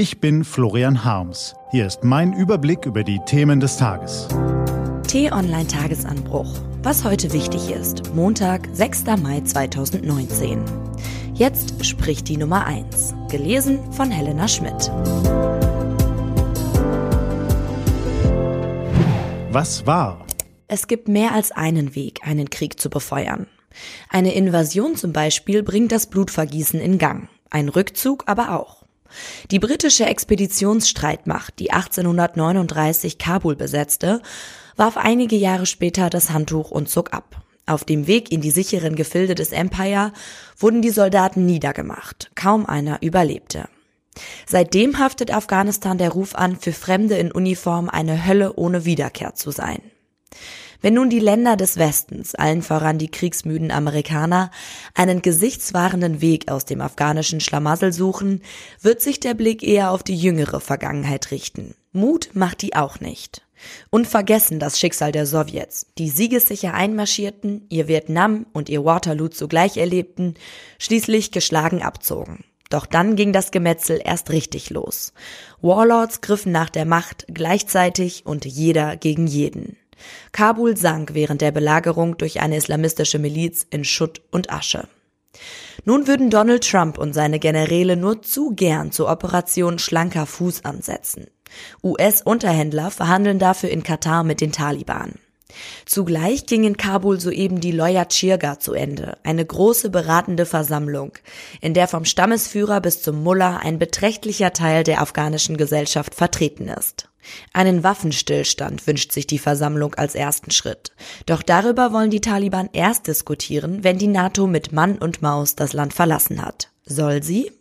Ich bin Florian Harms. Hier ist mein Überblick über die Themen des Tages. T-Online Tagesanbruch. Was heute wichtig ist. Montag, 6. Mai 2019. Jetzt spricht die Nummer 1. Gelesen von Helena Schmidt. Was war? Es gibt mehr als einen Weg, einen Krieg zu befeuern. Eine Invasion zum Beispiel bringt das Blutvergießen in Gang, ein Rückzug aber auch. Die britische Expeditionsstreitmacht, die 1839 Kabul besetzte, warf einige Jahre später das Handtuch und zog ab. Auf dem Weg in die sicheren Gefilde des Empire wurden die Soldaten niedergemacht. Kaum einer überlebte. Seitdem haftet Afghanistan der Ruf an, für Fremde in Uniform eine Hölle ohne Wiederkehr zu sein. Wenn nun die Länder des Westens, allen voran die kriegsmüden Amerikaner, einen gesichtswahrenden Weg aus dem afghanischen Schlamassel suchen, wird sich der Blick eher auf die jüngere Vergangenheit richten. Mut macht die auch nicht. Unvergessen das Schicksal der Sowjets, die siegessicher einmarschierten, ihr Vietnam und ihr Waterloo zugleich erlebten, schließlich geschlagen abzogen. Doch dann ging das Gemetzel erst richtig los. Warlords griffen nach der Macht gleichzeitig und jeder gegen jeden. Kabul sank während der Belagerung durch eine islamistische Miliz in Schutt und Asche. Nun würden Donald Trump und seine Generäle nur zu gern zur Operation schlanker Fuß ansetzen. US-Unterhändler verhandeln dafür in Katar mit den Taliban. Zugleich ging in Kabul soeben die Loya Chirga zu Ende, eine große beratende Versammlung, in der vom Stammesführer bis zum Mullah ein beträchtlicher Teil der afghanischen Gesellschaft vertreten ist. Einen Waffenstillstand wünscht sich die Versammlung als ersten Schritt. Doch darüber wollen die Taliban erst diskutieren, wenn die NATO mit Mann und Maus das Land verlassen hat. Soll sie?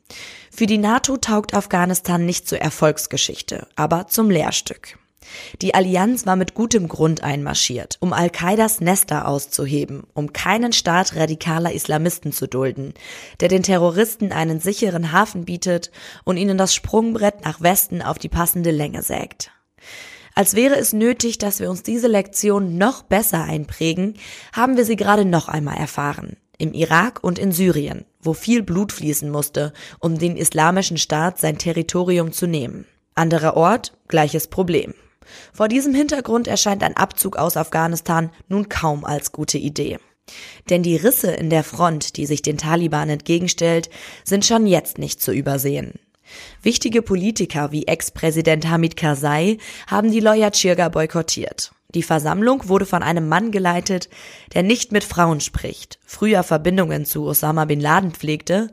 Für die NATO taugt Afghanistan nicht zur Erfolgsgeschichte, aber zum Lehrstück. Die Allianz war mit gutem Grund einmarschiert, um Al-Qaidas Nester auszuheben, um keinen Staat radikaler Islamisten zu dulden, der den Terroristen einen sicheren Hafen bietet und ihnen das Sprungbrett nach Westen auf die passende Länge sägt. Als wäre es nötig, dass wir uns diese Lektion noch besser einprägen, haben wir sie gerade noch einmal erfahren. Im Irak und in Syrien, wo viel Blut fließen musste, um den islamischen Staat sein Territorium zu nehmen. Anderer Ort, gleiches Problem. Vor diesem Hintergrund erscheint ein Abzug aus Afghanistan nun kaum als gute Idee. Denn die Risse in der Front, die sich den Taliban entgegenstellt, sind schon jetzt nicht zu übersehen. Wichtige Politiker wie Ex-Präsident Hamid Karzai haben die Loya Chirga boykottiert. Die Versammlung wurde von einem Mann geleitet, der nicht mit Frauen spricht, früher Verbindungen zu Osama bin Laden pflegte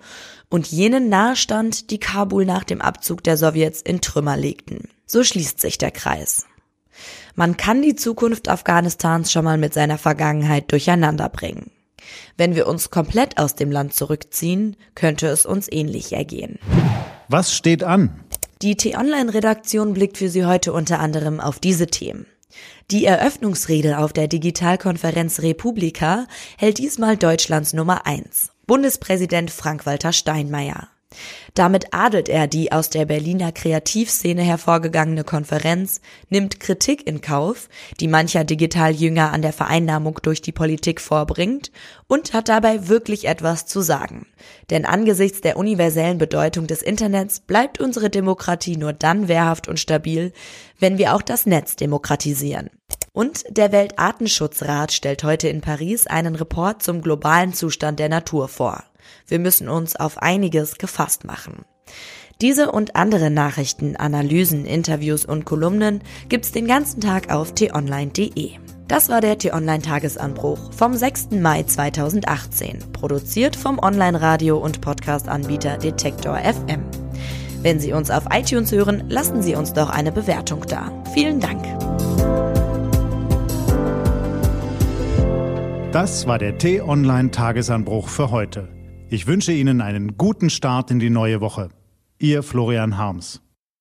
und jenen nahestand, die Kabul nach dem Abzug der Sowjets in Trümmer legten. So schließt sich der Kreis. Man kann die Zukunft Afghanistans schon mal mit seiner Vergangenheit durcheinander bringen. Wenn wir uns komplett aus dem Land zurückziehen, könnte es uns ähnlich ergehen. Was steht an? Die T-Online-Redaktion blickt für Sie heute unter anderem auf diese Themen. Die Eröffnungsrede auf der Digitalkonferenz Republika hält diesmal Deutschlands Nummer eins, Bundespräsident Frank-Walter Steinmeier. Damit adelt er die aus der Berliner Kreativszene hervorgegangene Konferenz, nimmt Kritik in Kauf, die mancher Digitaljünger an der Vereinnahmung durch die Politik vorbringt, und hat dabei wirklich etwas zu sagen. Denn angesichts der universellen Bedeutung des Internets bleibt unsere Demokratie nur dann wehrhaft und stabil, wenn wir auch das Netz demokratisieren. Und der Weltartenschutzrat stellt heute in Paris einen Report zum globalen Zustand der Natur vor. Wir müssen uns auf einiges gefasst machen. Diese und andere Nachrichten, Analysen, Interviews und Kolumnen gibt's den ganzen Tag auf t-online.de. Das war der T-Online Tagesanbruch vom 6. Mai 2018, produziert vom Online-Radio- und Podcast-Anbieter Detektor FM. Wenn Sie uns auf iTunes hören, lassen Sie uns doch eine Bewertung da. Vielen Dank. Das war der T-Online Tagesanbruch für heute. Ich wünsche Ihnen einen guten Start in die neue Woche. Ihr Florian Harms.